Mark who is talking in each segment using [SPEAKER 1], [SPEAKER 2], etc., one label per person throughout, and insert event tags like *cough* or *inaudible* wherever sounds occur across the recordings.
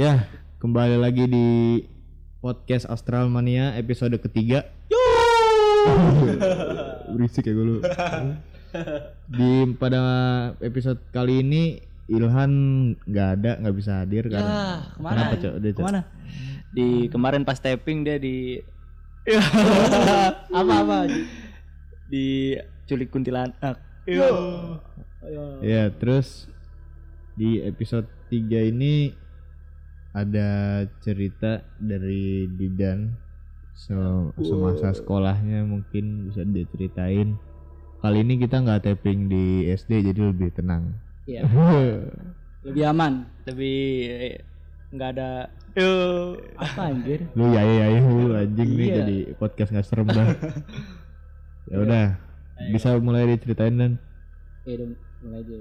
[SPEAKER 1] Ya, kembali lagi di podcast Astral Mania episode ketiga. *laughs* Berisik ya gue lu. Di pada episode kali ini Ilhan nggak ada, nggak bisa hadir
[SPEAKER 2] Ya,
[SPEAKER 1] karena
[SPEAKER 2] ke mana?
[SPEAKER 1] Kenapa, Cok? Dia, Cok?
[SPEAKER 2] Ke mana?
[SPEAKER 3] di kemarin pas tapping dia di *laughs*
[SPEAKER 2] apa apa?
[SPEAKER 3] di culik kuntilanak.
[SPEAKER 1] Ya, terus di episode 3 ini ada cerita dari Didan so, semasa sekolahnya mungkin bisa diceritain. Kali ini kita nggak tapping di SD jadi lebih tenang.
[SPEAKER 2] Iya, *laughs* lebih aman.
[SPEAKER 3] Lebih eh, nggak ada yo
[SPEAKER 2] Apa anjir?
[SPEAKER 1] lu ya ya ya lu anjing nih
[SPEAKER 2] Iya.
[SPEAKER 1] jadi podcast nggak serem dah. *laughs* ya udah, bisa mulai diceritain dan
[SPEAKER 2] Ya udah mulai aja.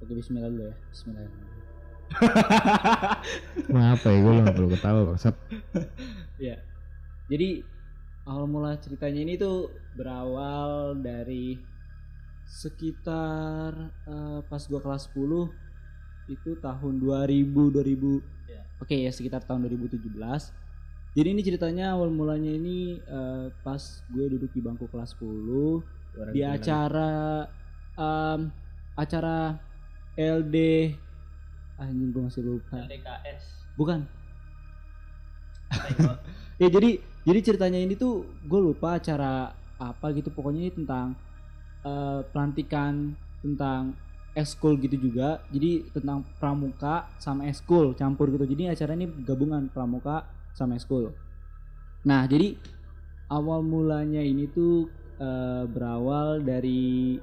[SPEAKER 2] Oke Bismillah dulu ya. Bismillah.
[SPEAKER 1] Kenapa ya gue nggak perlu ketawa bangsat.
[SPEAKER 2] Ya. Jadi awal mula ceritanya ini tuh berawal dari sekitar eh, pas gua kelas 10 itu tahun 2000 2000
[SPEAKER 3] Ya.
[SPEAKER 2] Oke ya sekitar tahun 2017. Jadi ini ceritanya awal mulanya ini eh, pas gue duduk di bangku kelas 10 di acara em, acara LD anjing gue masih lupa.
[SPEAKER 3] LDKS.
[SPEAKER 2] Bukan. *laughs* ya jadi jadi ceritanya ini tuh gue lupa acara apa gitu pokoknya ini tentang eh, pelantikan tentang eskul gitu juga jadi tentang pramuka sama eskul campur gitu jadi acara ini gabungan pramuka sama eskul nah jadi awal mulanya ini tuh eh, berawal dari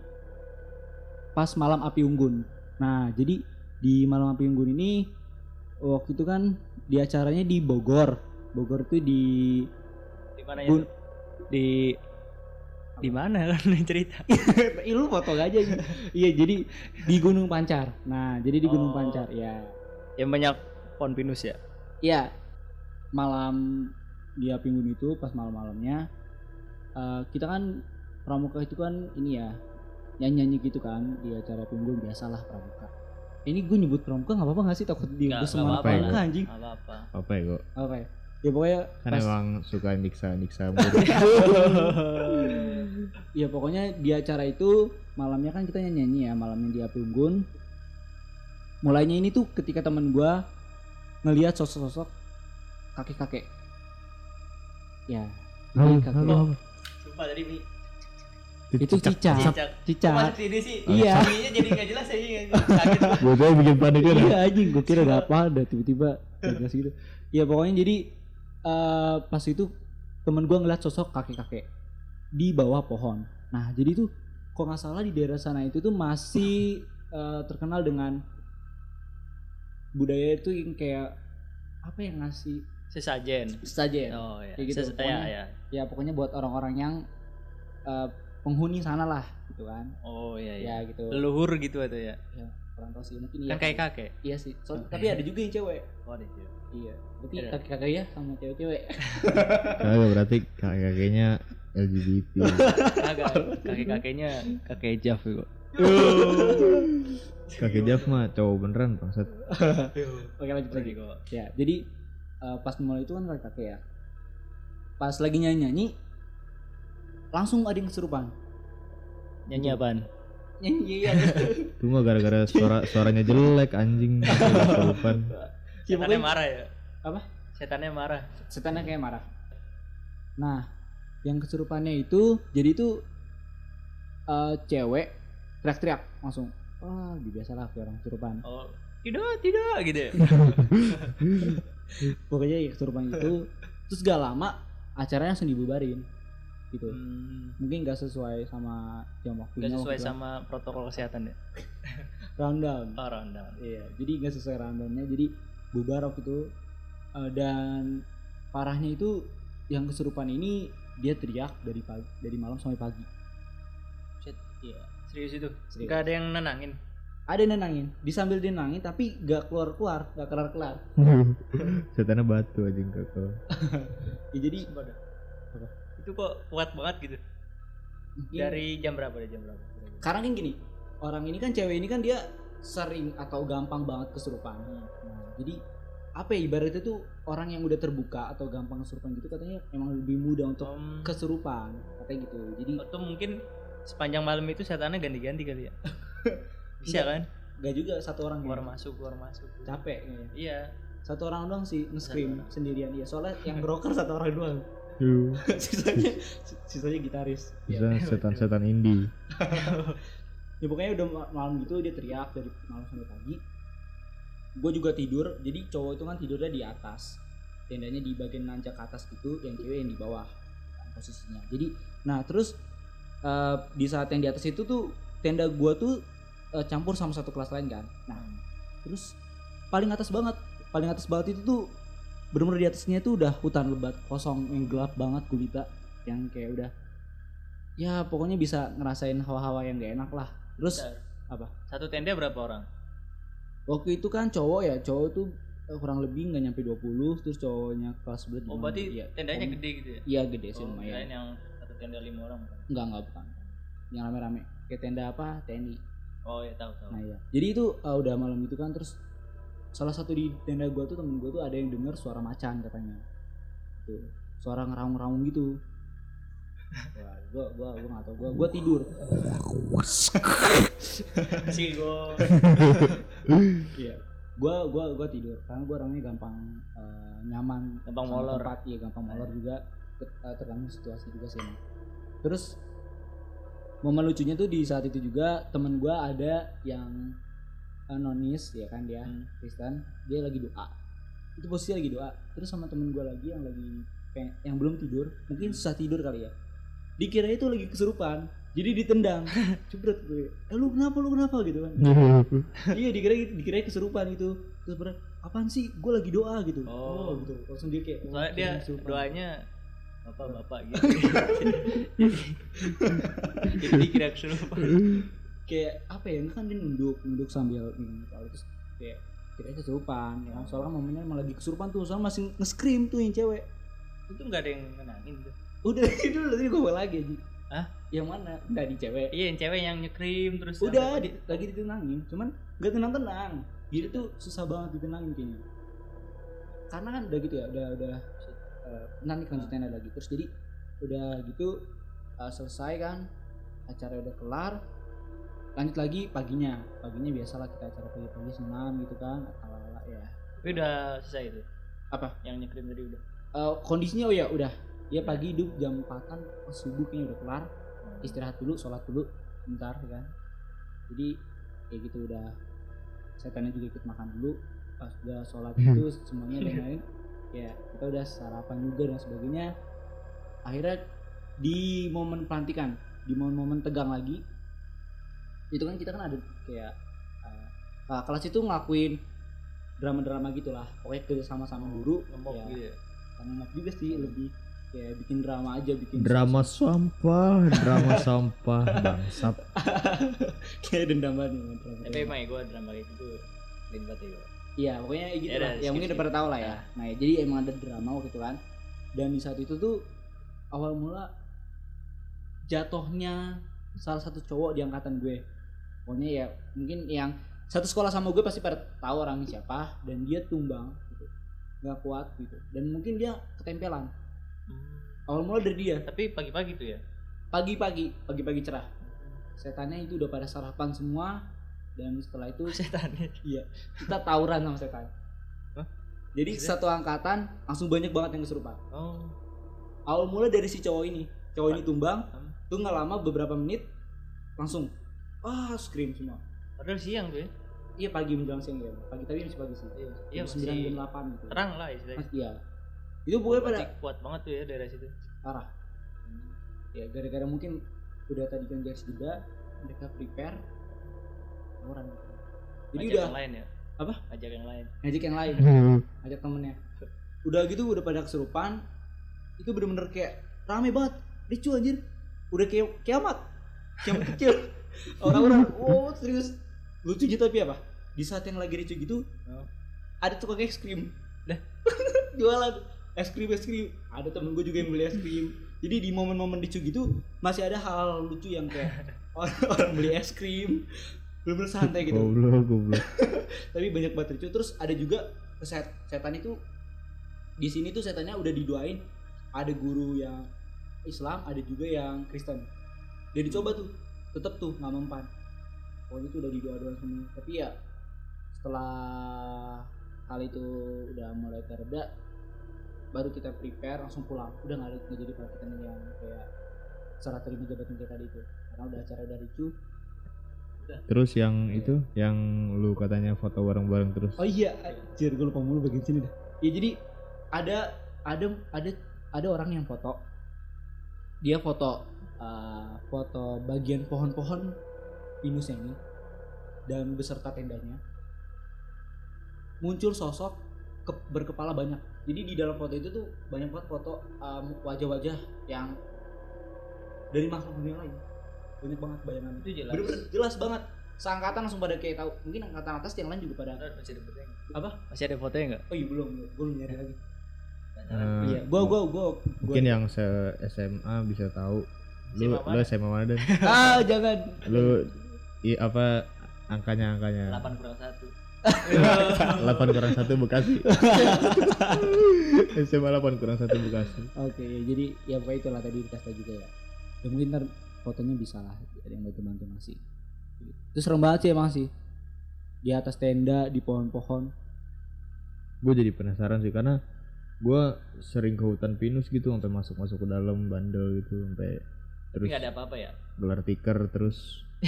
[SPEAKER 2] pas malam api unggun nah jadi di malam api unggun ini waktu itu kan di acaranya di Bogor Bogor itu di
[SPEAKER 3] Di mana ya? Di di mana kan cerita? *laughs*
[SPEAKER 2] Ih, lu foto aja gitu. iya jadi di Gunung Pancar nah jadi di Gunung
[SPEAKER 3] Oh.
[SPEAKER 2] Pancar ya
[SPEAKER 3] Yang banyak pohon pinus ya.
[SPEAKER 2] Iya malam di api unggun itu pas malam-malamnya eh, kita kan pramuka itu kan ini ya nyanyi-nyanyi gitu kan di acara api unggun biasalah pramuka ini gue nyebut pramuka nggak apa-apa nggak sih takut di gue pramuka
[SPEAKER 1] lah.
[SPEAKER 2] anjing
[SPEAKER 3] Nggak apa-apa.
[SPEAKER 1] Apa ya kok?
[SPEAKER 2] oke ya pokoknya
[SPEAKER 1] Kan
[SPEAKER 2] pas
[SPEAKER 1] emang suka niksa niksa *laughs*
[SPEAKER 2] ya pokoknya di acara itu malamnya kan kita nyanyi ya malamnya di api unggun mulainya ini tuh ketika teman gua ngelihat sosok-sosok kakek-kakek ya
[SPEAKER 1] Halo,
[SPEAKER 2] ini kakek
[SPEAKER 1] halo, halo.
[SPEAKER 3] Sumpah tadi.
[SPEAKER 2] Itu cicak
[SPEAKER 3] Cicak.
[SPEAKER 2] cicak
[SPEAKER 3] Masuk sini sih.
[SPEAKER 2] Iya.
[SPEAKER 3] Ininya jadi nggak jelas aja. Kaget.
[SPEAKER 1] Gue tuh *laughs* bikin panik kan.
[SPEAKER 2] iya anjing gue kira udah apa udah tiba-tiba gas gitu ya pokoknya jadi eh, pas itu temen gua ngeliat sosok kakek-kakek di bawah pohon nah jadi tuh kok nggak salah di daerah sana itu tuh masih eh, terkenal dengan budaya itu yang kayak apa yang ngasih
[SPEAKER 3] Sesajen.
[SPEAKER 2] saja
[SPEAKER 3] Oh ya.
[SPEAKER 2] Kayak gitu,
[SPEAKER 3] Ses-
[SPEAKER 2] pokoknya.
[SPEAKER 3] ya, ya.
[SPEAKER 2] ya pokoknya buat orang-orang yang eh, penghuni sana lah gitu kan
[SPEAKER 3] Oh iya iya.
[SPEAKER 2] ya gitu
[SPEAKER 3] Leluhur gitu atau ya.
[SPEAKER 2] ya kurang tahu sih mungkin
[SPEAKER 3] Kan
[SPEAKER 2] iya
[SPEAKER 3] kayak kakek.
[SPEAKER 2] iya sih So- tapi ada juga yang cewek
[SPEAKER 3] Oh, ada juga.
[SPEAKER 2] Iya, berarti
[SPEAKER 3] Ada.
[SPEAKER 2] kakek-kakek ya sama cewek-cewek. *laughs*
[SPEAKER 1] Kagak berarti kakek-kakeknya LGBT.
[SPEAKER 3] Kagak. Kakek-kakeknya kakek Jaf kok. *laughs*
[SPEAKER 1] Kakek Jaf mah cowok beneran bangsat. *laughs*
[SPEAKER 2] Oke lanjut lagi.
[SPEAKER 3] Kok.
[SPEAKER 2] Ya, jadi eh, pas mulai itu kan kakek ya. Pas lagi nyanyi-nyanyi langsung ada yang kesurupan.
[SPEAKER 3] Nyanyi apaan?
[SPEAKER 2] Nyanyi iya. *laughs*
[SPEAKER 1] Itu mah gara-gara suara suaranya jelek anjing. Kesurupan.
[SPEAKER 2] Ya,
[SPEAKER 3] Setannya marah ya?
[SPEAKER 2] Apa?
[SPEAKER 3] Setannya marah.
[SPEAKER 2] setannya kayak marah. Nah, yang kesurupannya itu jadi itu eh, cewek teriak-teriak langsung. Wah, biasalah kayak orang kesurupan.
[SPEAKER 3] Oh, tidak, tidak gitu ya. *laughs*
[SPEAKER 2] Pokoknya ya kesurupan itu terus gak lama acaranya langsung dibubarin gitu.
[SPEAKER 3] Hmm,
[SPEAKER 2] mungkin nggak sesuai sama jam waktunya
[SPEAKER 3] Gak sesuai
[SPEAKER 2] waktu
[SPEAKER 3] sama protokol kesehatan ya? *laughs*
[SPEAKER 2] rundown
[SPEAKER 3] Oh, rundown.
[SPEAKER 2] iya jadi nggak sesuai rundownnya jadi bubar waktu itu Eh, dan parahnya itu yang kesurupan ini dia teriak dari pagi dari malam sampai pagi
[SPEAKER 3] Shit.
[SPEAKER 2] iya
[SPEAKER 3] Serius itu?
[SPEAKER 2] Serius.
[SPEAKER 3] Gak ada yang nenangin?
[SPEAKER 2] ada yang nenangin disambil dia nangin tapi gak keluar keluar gak kelar kelar *laughs*
[SPEAKER 1] Setannya batu anjing kakak. *laughs*
[SPEAKER 2] ya, jadi
[SPEAKER 3] Sumpah dah.
[SPEAKER 2] Apa?
[SPEAKER 3] Itu kok kuat banget gitu?
[SPEAKER 2] mungkin-
[SPEAKER 3] Dari jam berapa? Dari jam berapa?
[SPEAKER 2] karena kan gini orang ini kan cewek ini kan dia sering atau gampang banget kesurupan. Nah, jadi apa ya ibaratnya tuh orang yang udah terbuka atau gampang kesurupan gitu katanya emang lebih mudah untuk
[SPEAKER 3] Om,
[SPEAKER 2] kesurupan katanya gitu. Jadi
[SPEAKER 3] atau mungkin sepanjang malam itu setannya ganti-ganti kali ya? *laughs* Bisa kan?
[SPEAKER 2] Gak juga satu orang
[SPEAKER 3] keluar
[SPEAKER 2] ya.
[SPEAKER 3] masuk keluar masuk.
[SPEAKER 2] Capek kayaknya.
[SPEAKER 3] iya.
[SPEAKER 2] Satu orang doang sih nge-scream sendirian iya. Soalnya yang *laughs* broker satu orang doang *laughs* sisanya sisanya gitaris. Ya,
[SPEAKER 1] bisa setan-setan indie. *laughs*
[SPEAKER 2] ya pokoknya udah ma- malam gitu dia teriak dari malam sampai pagi. Gue juga tidur jadi cowok itu kan tidurnya di atas. Tendanya di bagian nanjak ke atas gitu yang cewek yang di bawah kan, posisinya. Jadi nah terus eh, di saat yang di atas itu tuh tenda gua tuh eh, campur sama satu kelas lain kan. Nah terus paling atas banget paling atas banget itu tuh bener-bener di atasnya tuh udah hutan lebat kosong yang gelap banget gulita yang kayak udah ya pokoknya bisa ngerasain hawa-hawa yang gak enak lah. Terus
[SPEAKER 3] Bentar.
[SPEAKER 2] apa?
[SPEAKER 3] satu tenda berapa orang?
[SPEAKER 2] Waktu itu kan cowok ya cowok tuh eh, kurang lebih nggak nyampe 20 terus cowoknya kelas 11
[SPEAKER 3] oh berarti
[SPEAKER 2] Iya.
[SPEAKER 3] tendanya
[SPEAKER 2] Om-
[SPEAKER 3] gede gitu ya?
[SPEAKER 2] Iya gede sih
[SPEAKER 3] oh,
[SPEAKER 2] lumayan.
[SPEAKER 3] yang satu tenda lima orang.
[SPEAKER 2] Enggak enggak bukan. Yang rame-rame. Kayak tenda apa? TNI
[SPEAKER 3] oh ya tahu tahu.
[SPEAKER 2] Nah iya. Jadi itu eh, udah malam itu kan terus salah satu di tenda gua tuh temen gua tuh ada yang denger suara macan katanya. Tuh suara ngeraung-ngeraung gitu. Wah, gua gua gua nggak tahu. Gua gua tidur.
[SPEAKER 3] Sih gue
[SPEAKER 2] iya. Gua gua gua tidur. Karena gua orangnya gampang eh, nyaman.
[SPEAKER 3] Gampang molor.
[SPEAKER 2] tempat iya gampang molor juga. Eh, tergantung situasi juga sih terus momen lucunya tuh di saat itu juga temen gua ada yang nonis ya kan dia
[SPEAKER 3] Hmm.
[SPEAKER 2] Kristen dia lagi doa. Itu posisinya lagi doa. Terus sama temen gua lagi yang lagi yang belum tidur mungkin susah tidur kali ya. Dikira itu lagi kesurupan jadi ditendang. *laughs* Cepret gue. Eh lu kenapa lu kenapa? gitu kan. *laughs* Iya dikira dikira kesurupan gitu. Terus berat apaan sih? Gue lagi doa gitu.
[SPEAKER 3] Oh.
[SPEAKER 2] gitu. Langsung dia kayak oh,
[SPEAKER 3] soalnya dia
[SPEAKER 2] kirain kesurupan.
[SPEAKER 3] doanya bapak bapak gitu. *laughs* Jadi dikira kesurupan
[SPEAKER 2] kayak apa ya kan dia nunduk nunduk sambil minum kepala terus kayak kira kesurupan ya. Kan? soalnya momennya emang lagi kesurupan tuh soalnya masih nge-scream tuh yang cewek.
[SPEAKER 3] Itu nggak ada yang menangin tuh.
[SPEAKER 2] Udah *laughs* itu tadi gue lagi aja
[SPEAKER 3] Hah?
[SPEAKER 2] yang mana? Udah di cewek.
[SPEAKER 3] Iya yang cewek yang nyekrim terus
[SPEAKER 2] udah di, lagi ditenangin cuman gak tenang tenang jadi tuh susah banget ditenangin kayaknya. Karena kan udah gitu ya udah udah eh, nanti kelanjutannya lagi. Terus jadi udah gitu eh, selesai kan acara udah kelar lanjut lagi paginya. Paginya biasalah kita acara pagi-pagi senam gitu kan ala-ala ya.
[SPEAKER 3] Tapi udah selesai itu?
[SPEAKER 2] Apa?
[SPEAKER 3] yang nyekrim tadi udah?
[SPEAKER 2] Eh, kondisinya oh ya udah. Dia pagi hidup jam 4an pas subuh kayaknya udah kelar. Istirahat dulu sholat dulu bentar ya kan. Jadi kayak gitu udah. Setannya juga ikut makan dulu. Pas udah sholat itu semuanya dan lain *laughs* ya kita udah sarapan juga dan sebagainya. Akhirnya di momen pelantikan di momen-momen tegang lagi itu kan kita kan ada kayak eh, nah, kelas itu ngelakuin drama-drama gitulah pokoknya kerja sama-sama guru
[SPEAKER 3] ngemok
[SPEAKER 2] ya,
[SPEAKER 3] gitu ya
[SPEAKER 2] juga sih lebih kayak bikin drama aja bikin
[SPEAKER 1] drama sampah, *laughs* drama sampah, bangsat. *laughs*
[SPEAKER 2] kayak dendam banget nih sama drama.
[SPEAKER 3] tapi emang ya gue drama gitu keren banget ya gua.
[SPEAKER 2] Iya, pokoknya gitu
[SPEAKER 3] Ya
[SPEAKER 2] lah. Ya mungkin udah pada tahu lah ya. Nah, ya, jadi emang ada drama waktu itu kan. Dan di saat itu tuh awal mula jatuhnya salah satu cowok di angkatan gue. Pokoknya ya mungkin yang satu sekolah sama gue pasti pada tahu orangnya siapa dan dia tumbang gitu. Gak kuat gitu. Dan mungkin dia ketempelan. Awal mula dari dia.
[SPEAKER 3] tapi pagi-pagi tuh ya
[SPEAKER 2] Pagi-pagi, pagi-pagi cerah. Setannya itu udah pada sarapan semua dan setelah itu *laughs*
[SPEAKER 3] setannya
[SPEAKER 2] Iya, kita tawuran sama setan. Jadi
[SPEAKER 3] Maksudnya?
[SPEAKER 2] satu angkatan langsung banyak banget yang kesurupan.
[SPEAKER 3] oh
[SPEAKER 2] Awal mulai dari si cowok ini, cowok ini tumbang,
[SPEAKER 3] Hmm.
[SPEAKER 2] tuh nggak lama beberapa menit langsung ah scream semua.
[SPEAKER 3] padahal siang tuh ya
[SPEAKER 2] Iya pagi menjelang siang ya, pagi tapi masih pagi sih.
[SPEAKER 3] iya iya
[SPEAKER 2] sembilan jam delapan gitu.
[SPEAKER 3] terang lah istilahnya
[SPEAKER 2] Mas, iya. Itu pokoknya pada
[SPEAKER 3] kuat banget tuh ya daerah situ
[SPEAKER 2] parah. Ya gara-gara mungkin udah tadi kan guys jeda, mereka prepare tawuran. Jadi
[SPEAKER 3] Ngajak
[SPEAKER 2] udah
[SPEAKER 3] yang lain ya
[SPEAKER 2] Apa?
[SPEAKER 3] ngajak yang lain
[SPEAKER 2] ngajak yang lain. ajak temennya udah gitu udah pada kesurupan itu bener-bener kayak rame banget ricu anjir udah kayak kiamat kiamat kecil *laughs* orang-orang *laughs* oh serius lucunya tapi apa? Di saat yang lagi ricu gitu
[SPEAKER 3] Oh.
[SPEAKER 2] ada tukang es krim.
[SPEAKER 3] Dah. *laughs*
[SPEAKER 2] jualan. Es krim es krim. Ada temen gue juga yang beli es krim. Jadi di momen-momen ricu gitu masih ada hal lucu yang kayak *laughs* orang, orang beli es krim. Bener-bener santai gitu.
[SPEAKER 1] Goblok, goblok.
[SPEAKER 2] tapi banyak banget lucu. Terus ada juga set setan itu di sini tuh setannya udah didoain. Ada guru yang Islam ada juga yang Kristen. Dia dicoba tuh tetep tuh nggak mempan pokoknya itu udah didoa doa semua tapi ya setelah hal itu udah mulai tereda baru kita prepare langsung pulang udah nggak ada nggak jadi praktikan yang kayak serah terima jabatan kayak tadi itu karena udah acara udah ricu
[SPEAKER 1] Terus yang itu yang lu katanya foto bareng-bareng terus.
[SPEAKER 2] Oh iya, anjir gue lupa mulu bagian sini dah. Ya jadi ada ada ada ada orang yang foto. Dia foto uh, foto bagian pohon-pohon pinusnya ini dan beserta tendanya. Muncul sosok ke- berkepala banyak. Jadi di dalam foto itu tuh banyak banget foto um, wajah-wajah yang dari makhluk dunia lain. Banyak banget bayangan.
[SPEAKER 3] Itu jelas.
[SPEAKER 2] Bener-bener jelas banget. Seangkatan langsung pada kayak tahu. Mungkin angkatan atas yang lain juga pada
[SPEAKER 3] Masih ada fotonya?
[SPEAKER 2] Apa?
[SPEAKER 3] Masih ada fotonya nggak?
[SPEAKER 2] Oh iya belum, gue belum nyari lagi.
[SPEAKER 1] Eh,
[SPEAKER 2] iya, gua gua gua
[SPEAKER 1] mungkin yang se SMA bisa tahu. Lu
[SPEAKER 3] SMA
[SPEAKER 1] lu
[SPEAKER 3] mana?
[SPEAKER 1] SMA mana dan *laughs*
[SPEAKER 2] ah jangan.
[SPEAKER 1] lu i, apa angkanya angkanya
[SPEAKER 3] 8 kurang 1
[SPEAKER 1] 8 *laughs* kurang 1 Bekasi *laughs* SMA 8 kurang 1 Bekasi
[SPEAKER 2] Oke, ya, jadi ya pokoknya itulah tadi dikasih tau juga ya. Ya mungkin ntar fotonya bisa lah ada yang bantu bantu ngasih. Itu serem banget sih emang sih. Di atas tenda, di pohon-pohon.
[SPEAKER 1] gue jadi penasaran sih karena gue sering ke hutan pinus gitu sampai masuk masuk ke dalam bandel gitu sampai terus
[SPEAKER 3] nggak ada apa-apa ya?
[SPEAKER 1] gelar tikar terus *laughs*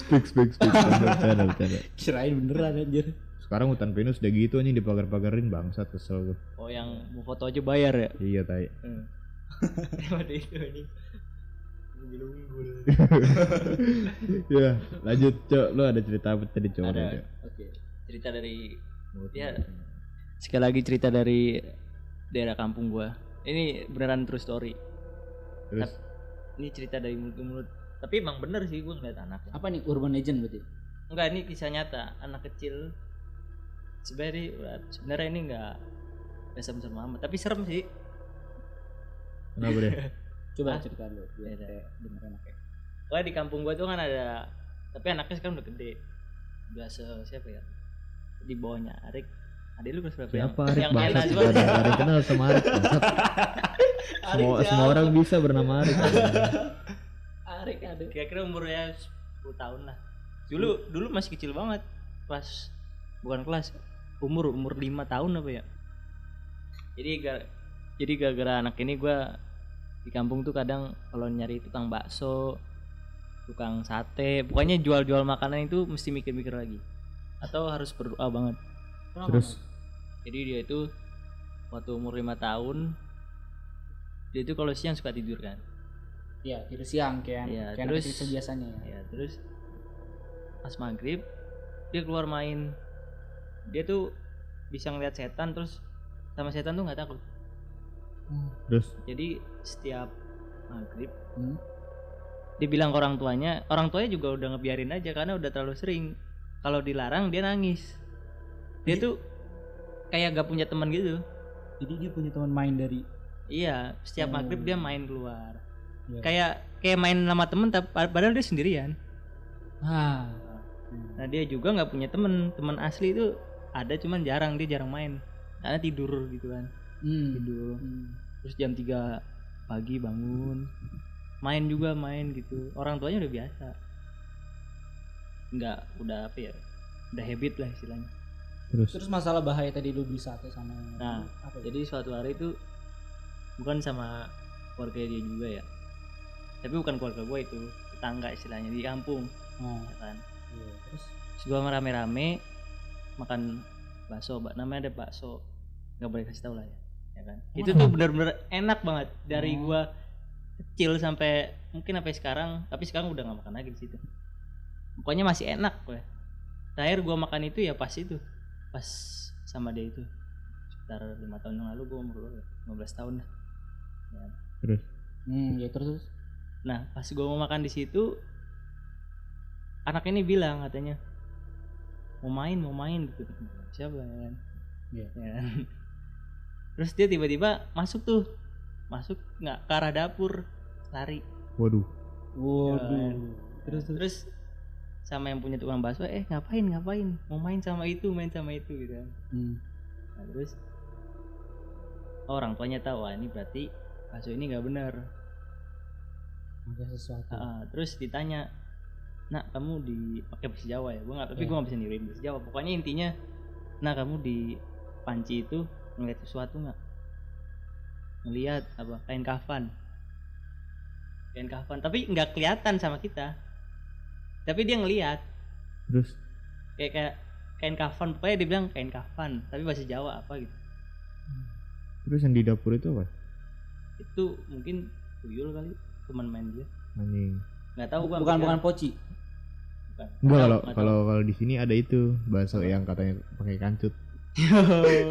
[SPEAKER 1] speak speak speak. Bercanda bercanda bercanda
[SPEAKER 2] Kirain beneran anjir.
[SPEAKER 1] sekarang hutan pinus udah gitu anjing dipagar-pagarin bangsat kesel gue
[SPEAKER 3] Oh yang mau foto aja bayar ya?
[SPEAKER 1] iya tai. *laughs*
[SPEAKER 3] Daripada itu ini. Unggul-unggul
[SPEAKER 1] ya lanjut cok. Lu ada cerita apa tadi cok?
[SPEAKER 3] Ada.
[SPEAKER 2] Oke.
[SPEAKER 3] Cerita dari Ya Sekali lagi cerita dari daerah kampung gua. Ini beneran true story
[SPEAKER 1] terus?
[SPEAKER 3] Ini cerita dari mulut ke mulut. Tapi emang bener sih gua ngeliat anaknya.
[SPEAKER 2] Apa nih urban legend berarti?
[SPEAKER 3] Enggak ini kisah nyata. Anak kecil. Sebenarnya sebenarnya ini enggak Gak serem-serem amat Tapi serem sih.
[SPEAKER 1] Kenapa deh? *laughs*
[SPEAKER 2] Coba
[SPEAKER 3] Ah.
[SPEAKER 2] cerita dulu biar kayak dengerin anaknya.
[SPEAKER 3] Pokoknya di kampung gua tuh kan ada Tapi anaknya sekarang udah gede. Udah se siapa ya? Di bawahnya Arik Adik lu kelas berapa
[SPEAKER 1] siapa
[SPEAKER 3] yang,
[SPEAKER 1] Arik?
[SPEAKER 3] Yang
[SPEAKER 1] bangsat
[SPEAKER 3] enak
[SPEAKER 1] juga. ada kenal sama Arik bangsat. *laughs* Semua semua orang bisa bernama Arik.
[SPEAKER 2] Arik ada.
[SPEAKER 3] Kira-kira umurnya 10 tahun lah. Dulu dulu masih kecil banget. Pas Bukan kelas Umur umur 5 tahun apa ya? Jadi gara, jadi gara-gara anak ini gua di kampung tuh kadang kalau nyari tukang bakso tukang sate pokoknya jual-jual makanan itu mesti mikir-mikir lagi. Atau harus berdoa banget
[SPEAKER 1] terus?
[SPEAKER 3] Jadi dia itu waktu umur lima tahun dia itu kalau siang suka tidur kan?
[SPEAKER 2] Iya, tidur siang kayak
[SPEAKER 3] Iya,
[SPEAKER 2] kayak
[SPEAKER 3] terus-
[SPEAKER 2] biasanya. ya.
[SPEAKER 3] ya terus pas maghrib dia keluar main. Dia tuh bisa ngeliat setan terus sama setan tuh nggak takut.
[SPEAKER 1] Terus?
[SPEAKER 3] Jadi setiap maghrib
[SPEAKER 2] Hmm.
[SPEAKER 3] dia bilang ke orang tuanya orang tuanya juga udah ngebiarin aja karena udah terlalu sering. Kalau dilarang dia nangis dia tuh kayak gak punya teman gitu.
[SPEAKER 2] Jadi dia punya teman main dari
[SPEAKER 3] iya setiap
[SPEAKER 2] Oh.
[SPEAKER 3] maghrib dia main keluar.
[SPEAKER 2] Iya.
[SPEAKER 3] kayak kayak main sama temen tapi padahal dia sendirian.
[SPEAKER 2] Ah.
[SPEAKER 3] nah dia juga nggak punya temen. Teman asli itu ada cuman jarang. Dia jarang main. Karena tidur gitu kan.
[SPEAKER 2] Hmm.
[SPEAKER 3] tidur.
[SPEAKER 2] Hmm.
[SPEAKER 3] terus jam 3 pagi bangun. Main juga main gitu. Orang tuanya udah biasa. Nggak udah apa ya udah habit lah istilahnya
[SPEAKER 1] terus?
[SPEAKER 2] Terus masalah bahaya tadi lu beli sate sama
[SPEAKER 3] Nah,
[SPEAKER 2] apa ya?
[SPEAKER 3] jadi suatu hari itu bukan sama keluarga dia juga ya. Tapi bukan keluarga gue itu tetangga istilahnya di kampung
[SPEAKER 2] Oh,
[SPEAKER 3] ya kan.
[SPEAKER 2] Iya. Terus?
[SPEAKER 3] Terus gue rame-rame makan bakso Mbak. namanya ada bakso nggak boleh kasih tau lah ya ya kan. Itu tuh bener-bener enak banget dari
[SPEAKER 2] Oh.
[SPEAKER 3] gua kecil sampai mungkin sampai sekarang tapi sekarang udah nggak makan lagi di situ. Pokoknya masih enak gue terakhir gua makan itu ya pas itu pas sama dia itu sekitar lima tahun yang lalu gua umur berapa? 15 tahun dah Ya.
[SPEAKER 1] terus
[SPEAKER 2] hmm, ya terus
[SPEAKER 3] nah pas gua mau makan di situ anak ini bilang katanya mau main mau main gitu siapa ya kan. Ya kan? terus dia tiba-tiba masuk tuh masuk nggak ke arah dapur lari
[SPEAKER 1] waduh
[SPEAKER 2] Waduh. terus terus
[SPEAKER 3] terus sama yang punya tukang bakso eh ngapain ngapain? Mau main sama itu main sama itu gitu.
[SPEAKER 2] Hmm.
[SPEAKER 3] nah, terus orang tuanya tahu ini berarti bakso ini nggak benar.
[SPEAKER 2] Ada sesuatu.
[SPEAKER 3] Ah, terus ditanya nak kamu di pakai bahasa Jawa ya gua nggak tapi
[SPEAKER 2] Iya.
[SPEAKER 3] gua nggak bisa niruin bahasa Jawa. Pokoknya intinya nah kamu di panci itu ngeliat sesuatu nggak? Ngelihat apa? Kain kafan. Kain kafan. Tapi nggak kelihatan sama kita tapi dia ngelihat
[SPEAKER 1] terus?
[SPEAKER 3] Kayak kayak kain kafan pokoknya dia bilang kain kafan tapi bahasa Jawa apa gitu.
[SPEAKER 1] Terus yang di dapur itu apa?
[SPEAKER 3] Itu mungkin tuyul kali teman main dia.
[SPEAKER 1] Anjing
[SPEAKER 3] nggak tahu gua
[SPEAKER 2] bukan
[SPEAKER 3] sampai
[SPEAKER 2] bukan poci.
[SPEAKER 3] Sekarang.
[SPEAKER 1] enggak kalau kalau kalau di sini ada itu bakso yang katanya pakai kancut.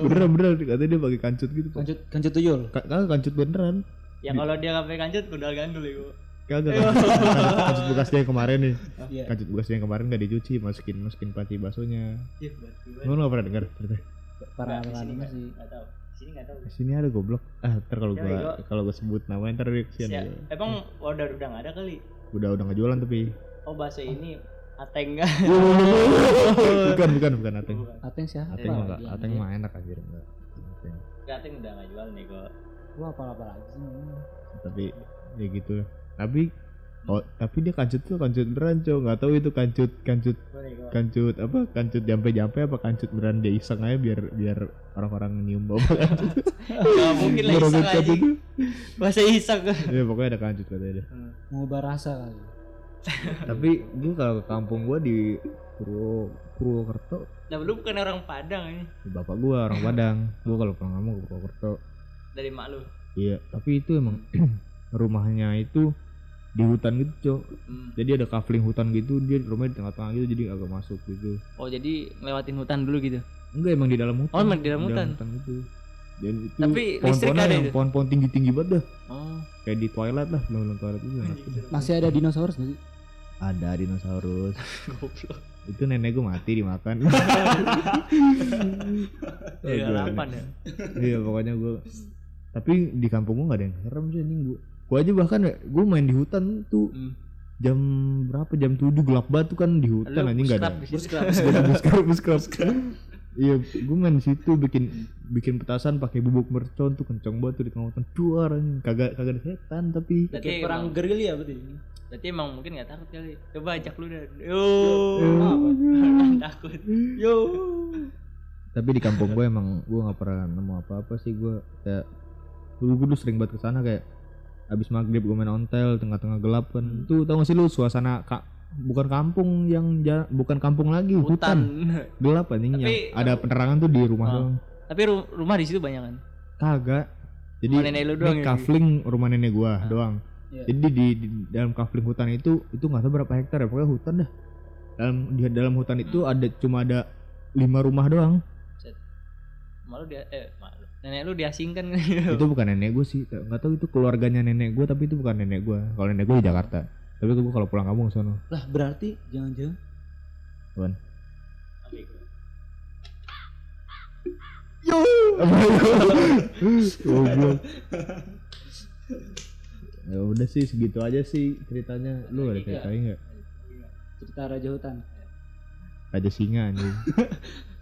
[SPEAKER 1] Beneran beneran katanya dia pakai kancut gitu
[SPEAKER 2] kancut kancut tuyul.
[SPEAKER 1] Ka- kagak kancut beneran.
[SPEAKER 3] Ya kalau dia pakai kancut udah gandul ya gua.
[SPEAKER 1] Kagak. Kancut, kancut bekasnya yang kemarin nih.
[SPEAKER 2] Iya.
[SPEAKER 1] Kancut bekasnya yang kemarin gak dicuci masukin masukin panci baksonya.
[SPEAKER 3] Iya, banget.
[SPEAKER 1] lu gak pernah dengar cerita
[SPEAKER 2] para
[SPEAKER 3] Nggak, di sini
[SPEAKER 2] anime
[SPEAKER 3] nggak-
[SPEAKER 2] sih.
[SPEAKER 3] Nggak tahu. Di sini nggak tahu.
[SPEAKER 1] Di sini ada goblok. Ah ntar kalau
[SPEAKER 3] Ya,
[SPEAKER 1] gua
[SPEAKER 3] bego.
[SPEAKER 1] kalau gua sebut namanya ntar dia kesian
[SPEAKER 3] Ya, emang udah udah nggak ada kali?
[SPEAKER 1] Udah udah nggak jualan tapi
[SPEAKER 3] oh bahasa ini ateng nggak? *laughs*
[SPEAKER 1] Bukan bukan bukan ateng.
[SPEAKER 2] Ateng siapa?
[SPEAKER 1] Ateng mah enggak ateng mah enak anjir enggak Ateng.
[SPEAKER 3] Ateng udah nggak jual nih kok
[SPEAKER 2] gua apa apa lagi sih.
[SPEAKER 1] Tapi ya gitu tapi oh tapi dia kancut tuh kancut beneran cow nggak tahu itu kancut kancut kancut apa? Kancut jampe jampe apa kancut beneran dia iseng aja biar biar orang-orang nyium bau kancut. *laughs*
[SPEAKER 3] Nggak mungkin lah iseng aja.
[SPEAKER 1] itu.
[SPEAKER 3] bahasa iseng?
[SPEAKER 1] Ya pokoknya ada kancut katanya dia.
[SPEAKER 2] Mengubah rasa kali. *laughs*
[SPEAKER 1] Tapi gua kalau ke kampung gua di Purwo Purwokerto.
[SPEAKER 3] Nah lu bukan orang Padang ini.
[SPEAKER 1] Bapak gua orang Padang. Gua kalau pulang kampung ke Purwokerto.
[SPEAKER 3] Dari mak lu?
[SPEAKER 1] Iya tapi itu emang *clears throat* rumahnya itu di hutan gitu cok.
[SPEAKER 3] Hmm.
[SPEAKER 1] jadi ada kafling hutan gitu dia rumahnya di tengah-tengah gitu jadi agak masuk gitu.
[SPEAKER 3] Oh jadi ngelewatin hutan dulu gitu?
[SPEAKER 1] Enggak emang di dalam hutan.
[SPEAKER 3] Oh, emang di dalam hutan?
[SPEAKER 1] gitu. Dan itu
[SPEAKER 3] Tapi ada
[SPEAKER 1] yang
[SPEAKER 3] itu?
[SPEAKER 1] pohon-pohon tinggi-tinggi banget dah.
[SPEAKER 3] Oh.
[SPEAKER 1] Kayak di Twilight lah belum Twilight itu.
[SPEAKER 2] Masih ada dinosaurus nggak sih?
[SPEAKER 1] Ada dinosaurus. *laughs*
[SPEAKER 3] Goblok.
[SPEAKER 1] Itu nenek gue mati dimakan.
[SPEAKER 3] Ya
[SPEAKER 1] Aduh.
[SPEAKER 3] lapan ya?
[SPEAKER 1] Iya pokoknya gue tapi di kampung gue gak ada yang serem sih anjing gue gue aja bahkan ya gue main di hutan tuh.
[SPEAKER 3] Hmm.
[SPEAKER 1] jam berapa? Jam 7 gelap banget tuh kan di hutan anjing gak ada. Buskap, *laughs* buskap. Iya, gue main di situ bikin bikin petasan pakai bubuk mercon tuh kenceng banget tuh di tengah hutan. Duar anjing. Kagak kagak ada setan tapi
[SPEAKER 2] kayak perang gerilya berarti?
[SPEAKER 3] Berarti emang mungkin nggak takut kali. Coba ajak lu dah. Yo. *laughs* Takut.
[SPEAKER 2] Yo.
[SPEAKER 1] Tapi di kampung gue emang gue nggak pernah nemu apa-apa sih. Gue kayak dulu gue dulu sering banget ke sana kayak abis maghrib gue main ontel tengah-tengah gelap kan
[SPEAKER 3] Hmm.
[SPEAKER 1] tuh tau gak sih lu suasana ka- bukan kampung yang ja- bukan kampung lagi hutan,
[SPEAKER 3] hutan
[SPEAKER 1] gelap anjing yang
[SPEAKER 3] Tapi-
[SPEAKER 1] ada penerangan tuh di rumah
[SPEAKER 3] Oh.
[SPEAKER 1] doang
[SPEAKER 3] tapi ru- rumah di situ banyak kan
[SPEAKER 1] kagak jadi
[SPEAKER 3] Rumah nenek lu doang
[SPEAKER 1] ini
[SPEAKER 3] ya?
[SPEAKER 1] kafling rumah nenek gua
[SPEAKER 3] Ah.
[SPEAKER 1] doang
[SPEAKER 2] Iya.
[SPEAKER 1] jadi di, di dalam kafling hutan itu itu nggak tahu berapa hektar ya pokoknya hutan dah dalam di dalam hutan itu
[SPEAKER 3] Hmm.
[SPEAKER 1] ada cuma ada lima rumah doang
[SPEAKER 3] malu dia eh malu nenek lu diasingkan. Kan
[SPEAKER 1] itu bukan nenek gue sih. Nggak tahu itu keluarganya nenek gue tapi itu bukan nenek gue kalau nenek gue di Jakarta. Tapi gue kalau pulang kampung ke sono
[SPEAKER 2] lah berarti jangan-jangan
[SPEAKER 1] Wan. Goblok. ya udah sih segitu aja sih ceritanya. Lu ada
[SPEAKER 3] Iya.
[SPEAKER 1] ceritanya nggak?
[SPEAKER 2] Cerita raja hutan.
[SPEAKER 1] Raja singa anjing *laughs*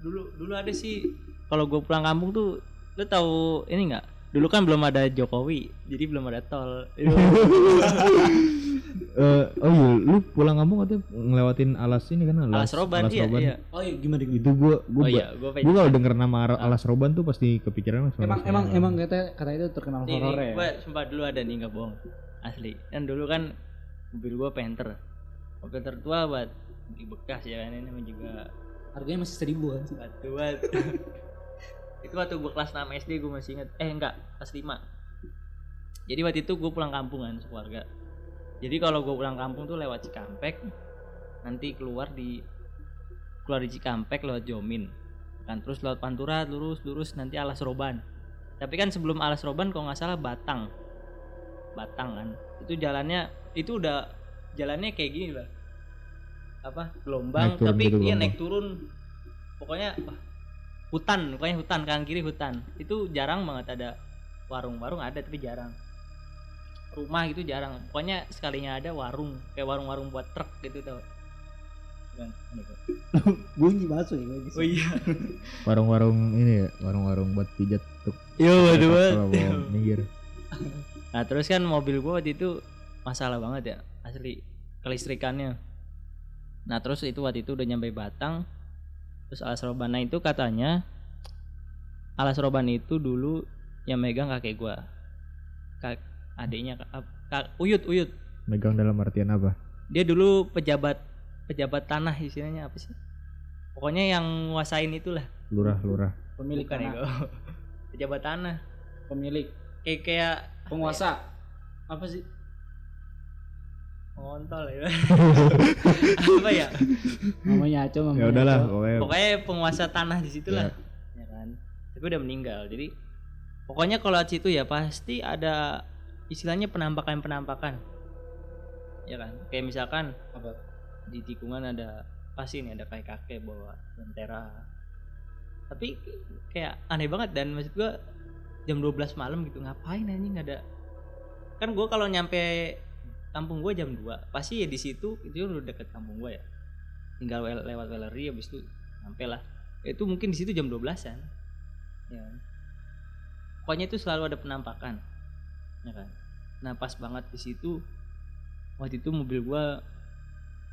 [SPEAKER 3] dulu dulu ada sih. Kalau gue pulang kampung tuh lu tahu ini nggak? Dulu kan belum ada Jokowi jadi belum ada tol. *laughs*
[SPEAKER 1] Eh, oh iya, lu pulang kampung katanya ngelewatin alas ini kan? Alas,
[SPEAKER 3] alas roban iya iya.
[SPEAKER 2] Oh iya gimana gimana?
[SPEAKER 1] Itu gua gua
[SPEAKER 3] oh iya gue
[SPEAKER 1] gua kalau denger nama ar- alas roban tuh pasti kepikiran
[SPEAKER 2] emang
[SPEAKER 1] alas
[SPEAKER 2] emang
[SPEAKER 1] roban.
[SPEAKER 2] emang kata kata itu terkenal horor ya?
[SPEAKER 3] gue sumpah dulu ada nih nggak bohong. Asli. Dan dulu kan mobil gue Panther. Mobil tertua buat di bekas ya kan ini juga
[SPEAKER 2] harganya masih seribu kan
[SPEAKER 3] batu. Banget *laughs* itu waktu gue kelas 6 SD gue masih inget eh enggak kelas 5 jadi waktu itu gue pulang kampung kan sekeluarga. Jadi kalau gue pulang kampung tuh lewat Cikampek nanti keluar di keluar di Cikampek lewat Jomin. Kan terus lewat Pantura lurus lurus nanti Alas Roban. Tapi kan sebelum Alas Roban kalau nggak salah Batang. Batang kan. Itu jalannya itu udah jalannya kayak gini lah apa gelombang
[SPEAKER 1] Naik turun
[SPEAKER 3] tapi
[SPEAKER 1] gitu,
[SPEAKER 3] iya
[SPEAKER 1] gelombang.
[SPEAKER 3] naik turun. Pokoknya wah, hutan pokoknya hutan kanan kiri hutan. Itu jarang banget ada warung-warung ada tapi jarang. Rumah gitu jarang. Pokoknya sekalinya ada warung kayak warung-warung buat truk gitu tau.
[SPEAKER 2] Bunyi masuk *laughs* ya
[SPEAKER 3] oh iya. *laughs*
[SPEAKER 1] Warung-warung ini ya warung-warung buat pijat tuh
[SPEAKER 3] yo waduh
[SPEAKER 1] minggir.
[SPEAKER 3] Nah terus kan mobil gua waktu itu masalah banget ya asli kelistrikannya. Nah terus itu waktu itu udah nyampe Batang. Terus alas roban nah itu katanya alas roban itu dulu yang megang kakek gua. Kak adiknya kak, kak Uyut Uyut.
[SPEAKER 1] megang dalam artian apa
[SPEAKER 3] Dia dulu pejabat pejabat tanah istilahnya apa sih? Pokoknya yang nguasain itulah.
[SPEAKER 1] lurah lurah
[SPEAKER 2] Pemilik
[SPEAKER 3] Bukan
[SPEAKER 2] tanah,
[SPEAKER 3] ego. *laughs* pejabat tanah.
[SPEAKER 2] pemilik,
[SPEAKER 3] Kayak kayak
[SPEAKER 2] penguasa. Apa sih?
[SPEAKER 3] Ngontol ya. *laughs* apa ya?
[SPEAKER 2] Namanya Aco,
[SPEAKER 1] ya udahlah pokoknya
[SPEAKER 3] pokoknya penguasa tanah di situ lah
[SPEAKER 1] Ya.
[SPEAKER 3] ya kan tapi udah meninggal jadi pokoknya kalau situ ya pasti ada istilahnya penampakan penampakan ya kan kayak misalkan
[SPEAKER 2] Apa?
[SPEAKER 3] di tikungan ada pasti nih ada kayak kakek bawa lentera tapi kayak aneh banget dan maksud gua jam 12 malam gitu ngapain anjing ada kan gua kalau nyampe kampung gua jam 2 pasti ya di situ itu udah deket kampung gua ya. Tinggal wel- lewat weleri habis itu sampai lah. Itu mungkin di situ jam 12-an ya. Kan? pokoknya itu selalu ada penampakan ya kan? Nah pas banget di situ waktu itu mobil gua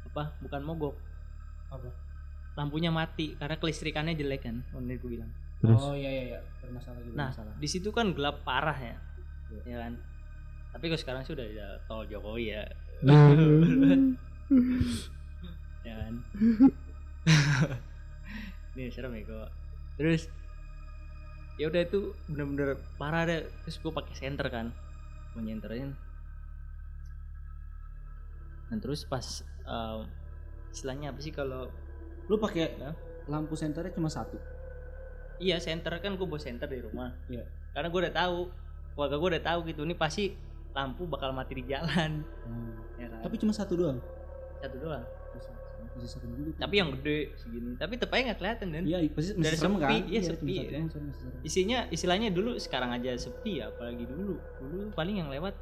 [SPEAKER 3] apa bukan mogok.
[SPEAKER 2] Apa?
[SPEAKER 3] lampunya mati karena kelistrikannya jelek kan bener gue bilang.
[SPEAKER 1] Terus?
[SPEAKER 2] Oh iya iya iya, bermasalah juga
[SPEAKER 3] nah di situ kan gelap parah ya. Ya kan tapi kalau sekarang sudah ada tol Jokowi ya. Ya kan? *laughs* Ini serem ya kok terus ya udah itu bener-bener parah deh. Terus gue pakai senter kan mau nyenterin. Dan terus pas em, istilahnya apa sih kalau
[SPEAKER 2] Lu pakai
[SPEAKER 3] Ya.
[SPEAKER 2] lampu senternya cuma satu.
[SPEAKER 3] iya senter kan gue bawa senter di rumah.
[SPEAKER 2] Iya.
[SPEAKER 3] karena gue udah tahu keluarga gue udah tahu gitu. Ini pasti lampu bakal mati di jalan. Ya kan?
[SPEAKER 2] Tapi cuma satu doang.
[SPEAKER 3] satu doang.
[SPEAKER 2] Masih serem juga.
[SPEAKER 3] tapi yang gede segini. Tapi tepatnya nggak kelihatan kan
[SPEAKER 2] Iya, pasti masih
[SPEAKER 3] Dari
[SPEAKER 2] serem
[SPEAKER 3] sepi,
[SPEAKER 2] kan?
[SPEAKER 3] iya,
[SPEAKER 2] cuma
[SPEAKER 3] sepi, ya.
[SPEAKER 2] doang, serem, masih serem.
[SPEAKER 3] isinya istilahnya dulu sekarang aja sepi ya apalagi dulu. Dulu paling yang lewat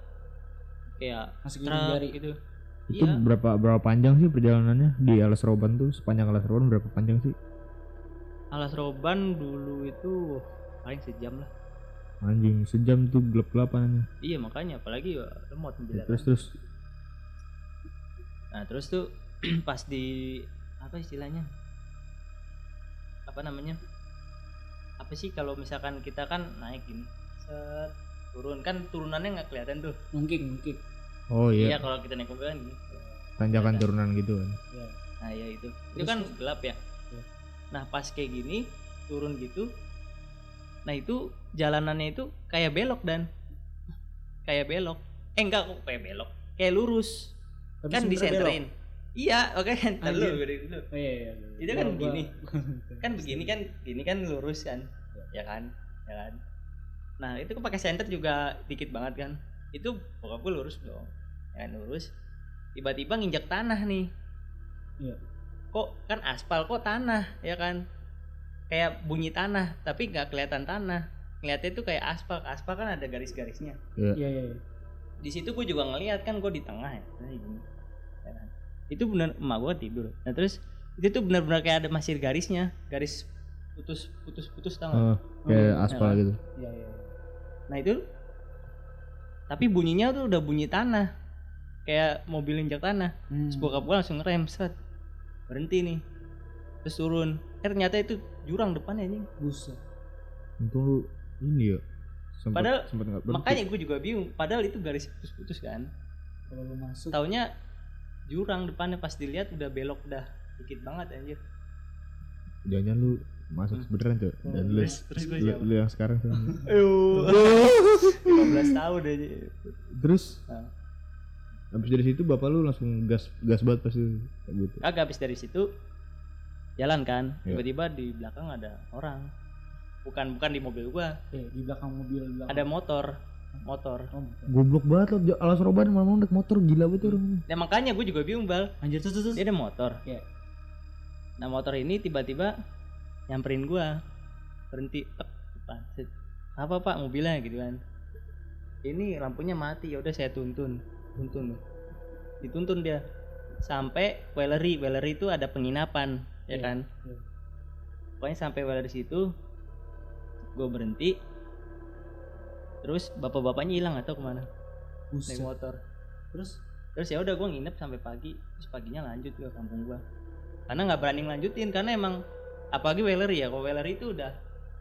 [SPEAKER 3] kayak
[SPEAKER 2] Masih
[SPEAKER 3] truk gitu.
[SPEAKER 1] Itu
[SPEAKER 3] iya.
[SPEAKER 1] berapa berapa panjang sih perjalanannya? Di alas roban tuh sepanjang alas roban berapa panjang sih?
[SPEAKER 3] Alas roban dulu itu paling sejam lah
[SPEAKER 1] anjing sejam tuh gelap gelapan
[SPEAKER 3] iya makanya apalagi ya remote menjelaskan.
[SPEAKER 1] terus terus.
[SPEAKER 3] Nah terus tuh *clears throat* pas di apa istilahnya? Apa namanya? Apa sih kalau misalkan kita kan naik gini set turun. Kan turunannya nggak kelihatan tuh.
[SPEAKER 2] Mungkin, mungkin.
[SPEAKER 1] oh
[SPEAKER 3] iya.
[SPEAKER 1] Iya
[SPEAKER 3] kalau kita naik mobil kan gini.
[SPEAKER 1] Tanjakan turunan gitu kan?
[SPEAKER 2] Iya.
[SPEAKER 3] nah iya itu. Itu
[SPEAKER 2] Terus,
[SPEAKER 3] kan
[SPEAKER 2] terus?
[SPEAKER 3] gelap ya?
[SPEAKER 2] Iya.
[SPEAKER 3] nah pas kayak gini turun gitu nah itu jalanannya itu kayak belok dan. Kayak belok. Eh enggak kok kayak belok? Kayak lurus.
[SPEAKER 2] Tapi
[SPEAKER 3] kan disenterin. iya oke kan? Ntar
[SPEAKER 2] Anjir.
[SPEAKER 3] dulu, gede dulu.
[SPEAKER 2] belok. Oh, iya, iya.
[SPEAKER 3] Itu kan
[SPEAKER 2] Gua-
[SPEAKER 3] gini. *laughs* kan begini kan gini kan lurus kan? Ya kan? Ya kan? Nah itu kan pakai senter juga dikit banget kan? Itu bokap gue lurus dong. Ya kan lurus. Tiba-tiba nginjak tanah nih.
[SPEAKER 2] Iya.
[SPEAKER 3] kok kan aspal kok tanah ya kan kayak bunyi tanah tapi nggak kelihatan tanah ngeliatnya itu kayak aspal aspal kan ada garis-garisnya
[SPEAKER 2] Iya, iya, iya.
[SPEAKER 3] di situ gue juga ngeliat kan gue di tengah ya nah, ya kan? itu benar emak gue tidur nah terus itu tuh benar-benar kayak ada masih garisnya garis putus putus putus tau nggak?
[SPEAKER 1] oh, kayak
[SPEAKER 2] Oh,
[SPEAKER 1] aspal
[SPEAKER 3] ya.
[SPEAKER 1] gitu
[SPEAKER 2] Iya, iya. iya.
[SPEAKER 3] nah itu tapi bunyinya tuh udah bunyi tanah kayak mobil injak tanah
[SPEAKER 2] Hmm.
[SPEAKER 3] bokap gue langsung ngerem set berhenti nih terus turun eh ternyata itu jurang depannya anjing.
[SPEAKER 2] Buset.
[SPEAKER 1] untung lu ini ya sempat
[SPEAKER 3] Padahal
[SPEAKER 1] sempat nggak berhenti.
[SPEAKER 3] makanya gue juga bingung padahal itu garis putus-putus kan.
[SPEAKER 2] Kalau lu masuk.
[SPEAKER 3] Taunya jurang depannya pas dilihat udah belok dah dikit banget anjir.
[SPEAKER 1] Jangan lu masuk
[SPEAKER 3] Hmm.
[SPEAKER 1] beneran tuh dan lu,
[SPEAKER 3] terus gue
[SPEAKER 1] lu, lu yang sekarang tuh.
[SPEAKER 3] Ayo. *laughs* 15 tahun aja
[SPEAKER 1] terus?
[SPEAKER 3] Ah.
[SPEAKER 1] habis dari situ bapak lu langsung gas gas banget pasti cabut
[SPEAKER 3] kagak habis dari situ jalan kan.
[SPEAKER 1] Iya.
[SPEAKER 3] tiba-tiba di belakang ada orang. Bukan bukan di mobil gua.
[SPEAKER 2] Eh, di belakang mobil di belakang.
[SPEAKER 3] ada motor motor.
[SPEAKER 2] Oh, motor.
[SPEAKER 1] goblok banget lo alas roban malam naik motor gila banget orang.
[SPEAKER 3] Nah makanya gue juga bingung bal.
[SPEAKER 2] Anjir tuh tuh
[SPEAKER 3] dia ada motor.
[SPEAKER 2] Iya.
[SPEAKER 3] nah motor ini tiba-tiba nyamperin gua. Berhenti tek, depan. Apa pak mobilnya? Gitu kan. Ini lampunya mati. Ya udah saya tuntun. Tuntun. Dituntun dia. Sampai Wellery. Wellery itu ada penginapan ya
[SPEAKER 2] Iya,
[SPEAKER 3] kan?
[SPEAKER 2] Iya.
[SPEAKER 3] pokoknya sampai Wellery situ gue berhenti. Terus bapak-bapaknya hilang atau ke mana? Naik
[SPEAKER 2] Buset.
[SPEAKER 3] motor.
[SPEAKER 2] Terus?
[SPEAKER 3] Terus ya udah gue nginep sampai pagi. Terus paginya lanjut ke kampung gua. Karena nggak berani lanjutin karena emang apalagi Wellery ya. Kalau Wellery itu udah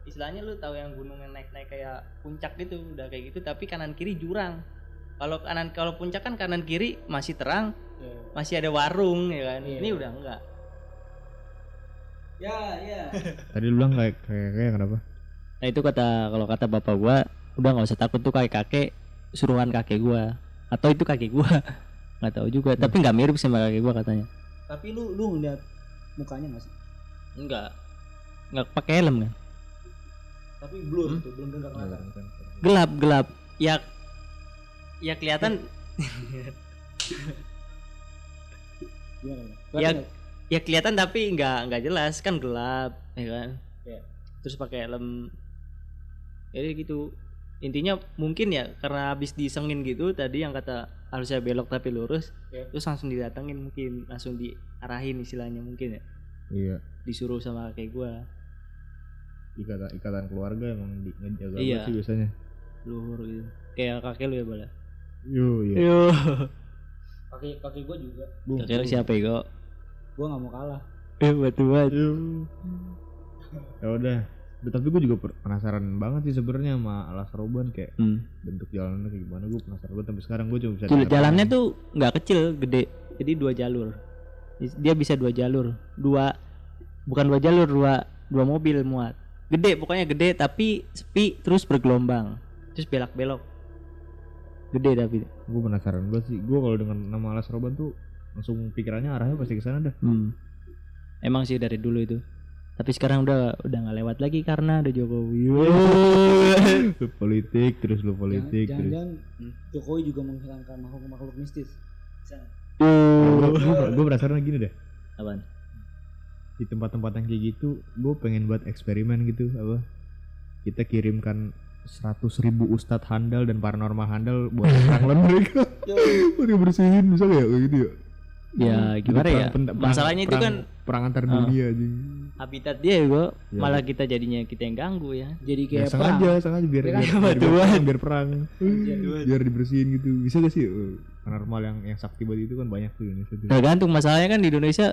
[SPEAKER 3] istilahnya lu tahu yang gunung yang naik-naik kayak puncak gitu udah kayak gitu tapi kanan kiri jurang. Kalau kanan kalau puncak kan kanan kiri masih terang
[SPEAKER 2] ya.
[SPEAKER 3] masih ada warung ya kan?
[SPEAKER 2] Iya.
[SPEAKER 3] ini udah enggak
[SPEAKER 2] Ya, ya. *laughs*
[SPEAKER 1] Tadi lu bilang kayak kayak, kayak kenapa?
[SPEAKER 3] nah itu kata kalau kata bapak gua udah nggak usah takut tuh kayak kakek suruhan kakek gua atau itu kakek gua *laughs* nggak tahu juga tapi nggak mirip sama kakek gua katanya
[SPEAKER 2] Tapi lu lu ngeliat mukanya nggak sih?
[SPEAKER 3] enggak nggak pakai helm kan
[SPEAKER 2] Tapi blur
[SPEAKER 3] Hmm?
[SPEAKER 2] tuh, belum kelihatan.
[SPEAKER 3] gelap gelap ya ya kelihatan? *laughs* Ya,
[SPEAKER 2] Kelihatan nggak?
[SPEAKER 3] Ya kelihatan tapi nggak nggak jelas kan gelap ya kan
[SPEAKER 2] Iya.
[SPEAKER 3] terus pakai helm jadi gitu intinya mungkin ya karena habis disengin gitu tadi yang kata harusnya belok tapi lurus
[SPEAKER 2] Iya.
[SPEAKER 3] terus langsung didatengin mungkin langsung diarahin istilahnya mungkin ya
[SPEAKER 1] Iya.
[SPEAKER 3] disuruh sama kayak gua
[SPEAKER 1] Ikatan ikatan keluarga emang di, ngejaga
[SPEAKER 3] Iya.
[SPEAKER 1] sih biasanya.
[SPEAKER 3] luhur gitu kayak kakek lu ya bala
[SPEAKER 1] Yo, iya.
[SPEAKER 3] yo
[SPEAKER 2] Kaki kaki gua juga.
[SPEAKER 3] Kakek lu siapa ya kok
[SPEAKER 2] Gua nggak mau kalah.
[SPEAKER 3] eh batu banget.
[SPEAKER 1] Yo. Ya udah. Tapi gue juga penasaran banget sih sebenarnya sama alas roban kayak
[SPEAKER 3] hmm.
[SPEAKER 1] bentuk jalannya kayak gimana. Gue penasaran banget sampai sekarang gue cuma bisa
[SPEAKER 3] jalannya tuh nggak kecil gede. Jadi dua jalur. Dia bisa dua jalur. Dua bukan dua jalur dua dua mobil muat. Gede pokoknya gede tapi sepi terus bergelombang. Terus belak belok gede tapi.
[SPEAKER 1] Gue penasaran banget sih. Gue kalau dengan nama alas roban tuh langsung pikirannya arahnya pasti ke sana dah.
[SPEAKER 3] Hmm. emang sih dari dulu itu. Tapi sekarang udah udah nggak lewat lagi karena ada Jokowi.
[SPEAKER 1] Lu politik terus lu politik
[SPEAKER 2] Jangan,
[SPEAKER 1] terus.
[SPEAKER 2] Jangan Jokowi juga menghilangkan makhluk-makhluk mistis. Bisa nggak?
[SPEAKER 1] gue penasaran gini deh.
[SPEAKER 3] Apaan?
[SPEAKER 1] di tempat-tempat yang kayak gitu gue pengen buat eksperimen gitu apa? Kita kirimkan seratus ribu ustadz handal dan paranormal handal buat *laughs* ranglen mereka. Buat bersihin bisa gak ya kayak gitu ya
[SPEAKER 3] ya gimana ya
[SPEAKER 1] perang- perang-
[SPEAKER 3] masalahnya itu kan
[SPEAKER 1] perang antar
[SPEAKER 3] Ah.
[SPEAKER 1] dunia aja
[SPEAKER 3] habitat dia ya
[SPEAKER 1] Ya.
[SPEAKER 3] malah kita jadinya kita yang ganggu ya
[SPEAKER 2] Jadi
[SPEAKER 1] ya,
[SPEAKER 2] kayak perang.
[SPEAKER 1] sengaja sengaja biar
[SPEAKER 2] Ya
[SPEAKER 1] biar, biar, biar, biar perang biar dibersihin gitu bisa gak sih Eh, paranormal yang yang sakti banget itu kan banyak tuh di Indonesia tuh.
[SPEAKER 3] Tergantung masalahnya kan di Indonesia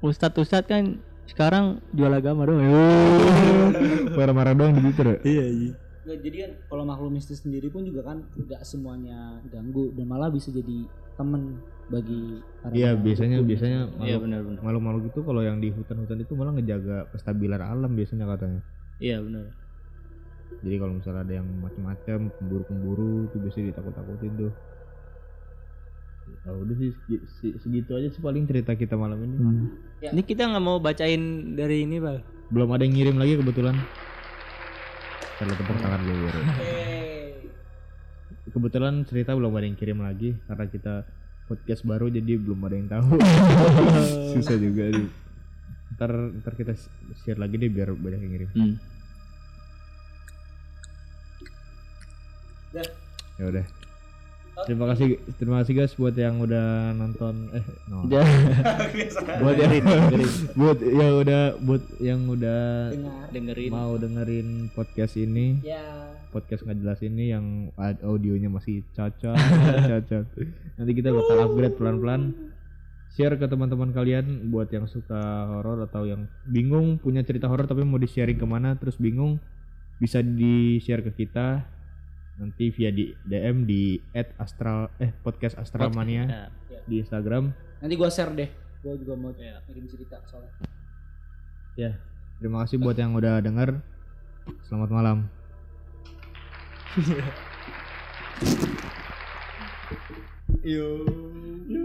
[SPEAKER 3] ustadz ustadz kan sekarang jual agama dong. *laughs*
[SPEAKER 1] marah-marah doang di Twitter ya?
[SPEAKER 3] Iya iya.
[SPEAKER 2] Nggak, jadi kan kalau makhluk mistis sendiri pun juga kan nggak semuanya ganggu dan malah bisa jadi temen bagi para
[SPEAKER 1] iya biasanya
[SPEAKER 2] itu.
[SPEAKER 1] biasanya
[SPEAKER 3] Iya
[SPEAKER 1] makhluk
[SPEAKER 3] benar-benar.
[SPEAKER 1] makhluk-makhluk itu kalau yang di hutan-hutan itu malah ngejaga kestabilan alam biasanya katanya
[SPEAKER 3] Iya benar.
[SPEAKER 1] jadi kalau misalnya ada yang macam-macam pemburu-pemburu itu biasanya ditakut-takutin tuh Oh, udah sih segi- si- segitu aja sih paling cerita kita malam ini
[SPEAKER 2] Ya.
[SPEAKER 3] Ini kita nggak mau bacain dari ini bang.
[SPEAKER 1] belum ada yang ngirim lagi kebetulan kalau tepuk tangan dulu kebetulan cerita belum ada yang kirim lagi karena kita podcast baru jadi belum ada yang tahu. *laughs* Susah juga nih ntar ntar kita share lagi deh biar banyak yang ngirim.
[SPEAKER 3] Hmm.
[SPEAKER 1] Ya udah terima kasih terima kasih guys buat yang udah nonton eh no. *laughs* Buat yang *laughs* buat yang udah buat yang udah
[SPEAKER 2] Dengar.
[SPEAKER 3] dengerin.
[SPEAKER 1] mau dengerin podcast ini
[SPEAKER 2] Ya.
[SPEAKER 1] podcast nggak jelas ini yang audionya masih cacat *laughs* cacat nanti kita bakal upgrade pelan-pelan share ke teman-teman kalian buat yang suka horor atau yang bingung punya cerita horor tapi mau di sharing ke mana terus bingung bisa di share ke kita nanti via di DM di @astral eh podcast astralmania
[SPEAKER 3] Ya.
[SPEAKER 1] di Instagram
[SPEAKER 2] Nanti gua share deh. Gua juga mau
[SPEAKER 3] Ya.
[SPEAKER 2] ngirim cerita soalnya.
[SPEAKER 1] ya terima kasih buat yang udah denger selamat malam *laughs*
[SPEAKER 2] Yo. Yo.